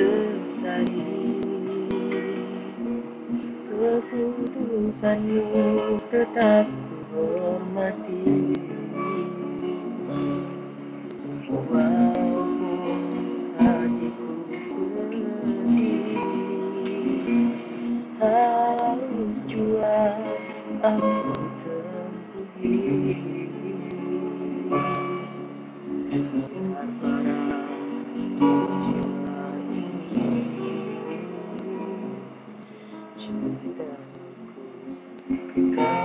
sesali Keputusanmu tetap hormati. Walaupun hatiku Harus aku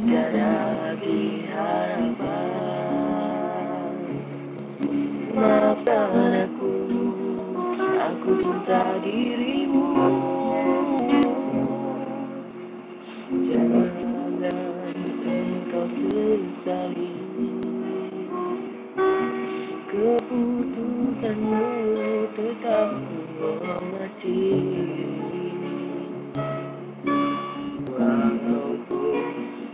tiada lagi harapan. Maafkan aku, aku cinta dirimu. Jangan engkau sesali Keputusanmu tetap